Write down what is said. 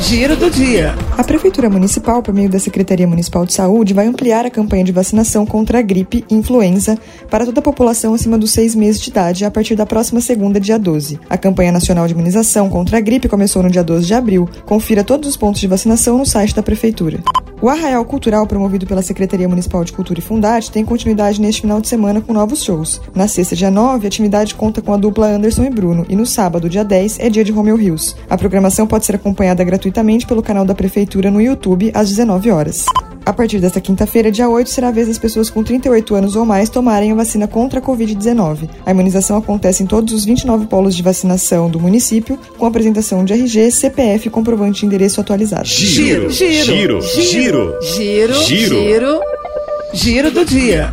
Giro do dia. A Prefeitura Municipal, por meio da Secretaria Municipal de Saúde, vai ampliar a campanha de vacinação contra a gripe e influenza para toda a população acima dos seis meses de idade a partir da próxima segunda, dia 12. A campanha nacional de imunização contra a gripe começou no dia 12 de abril. Confira todos os pontos de vacinação no site da Prefeitura. O Arraial Cultural, promovido pela Secretaria Municipal de Cultura e Fundarte, tem continuidade neste final de semana com novos shows. Na sexta, dia 9, a atividade conta com a dupla Anderson e Bruno, e no sábado, dia 10, é dia de Romeu Rios. A programação pode ser acompanhada gratuitamente pelo canal da Prefeitura no YouTube, às 19 horas. A partir desta quinta-feira, dia 8, será a vez das pessoas com 38 anos ou mais tomarem a vacina contra a Covid-19. A imunização acontece em todos os 29 polos de vacinação do município, com apresentação de RG, CPF e comprovante de endereço atualizado. Giro, giro, giro, giro, giro, giro, giro, giro do dia.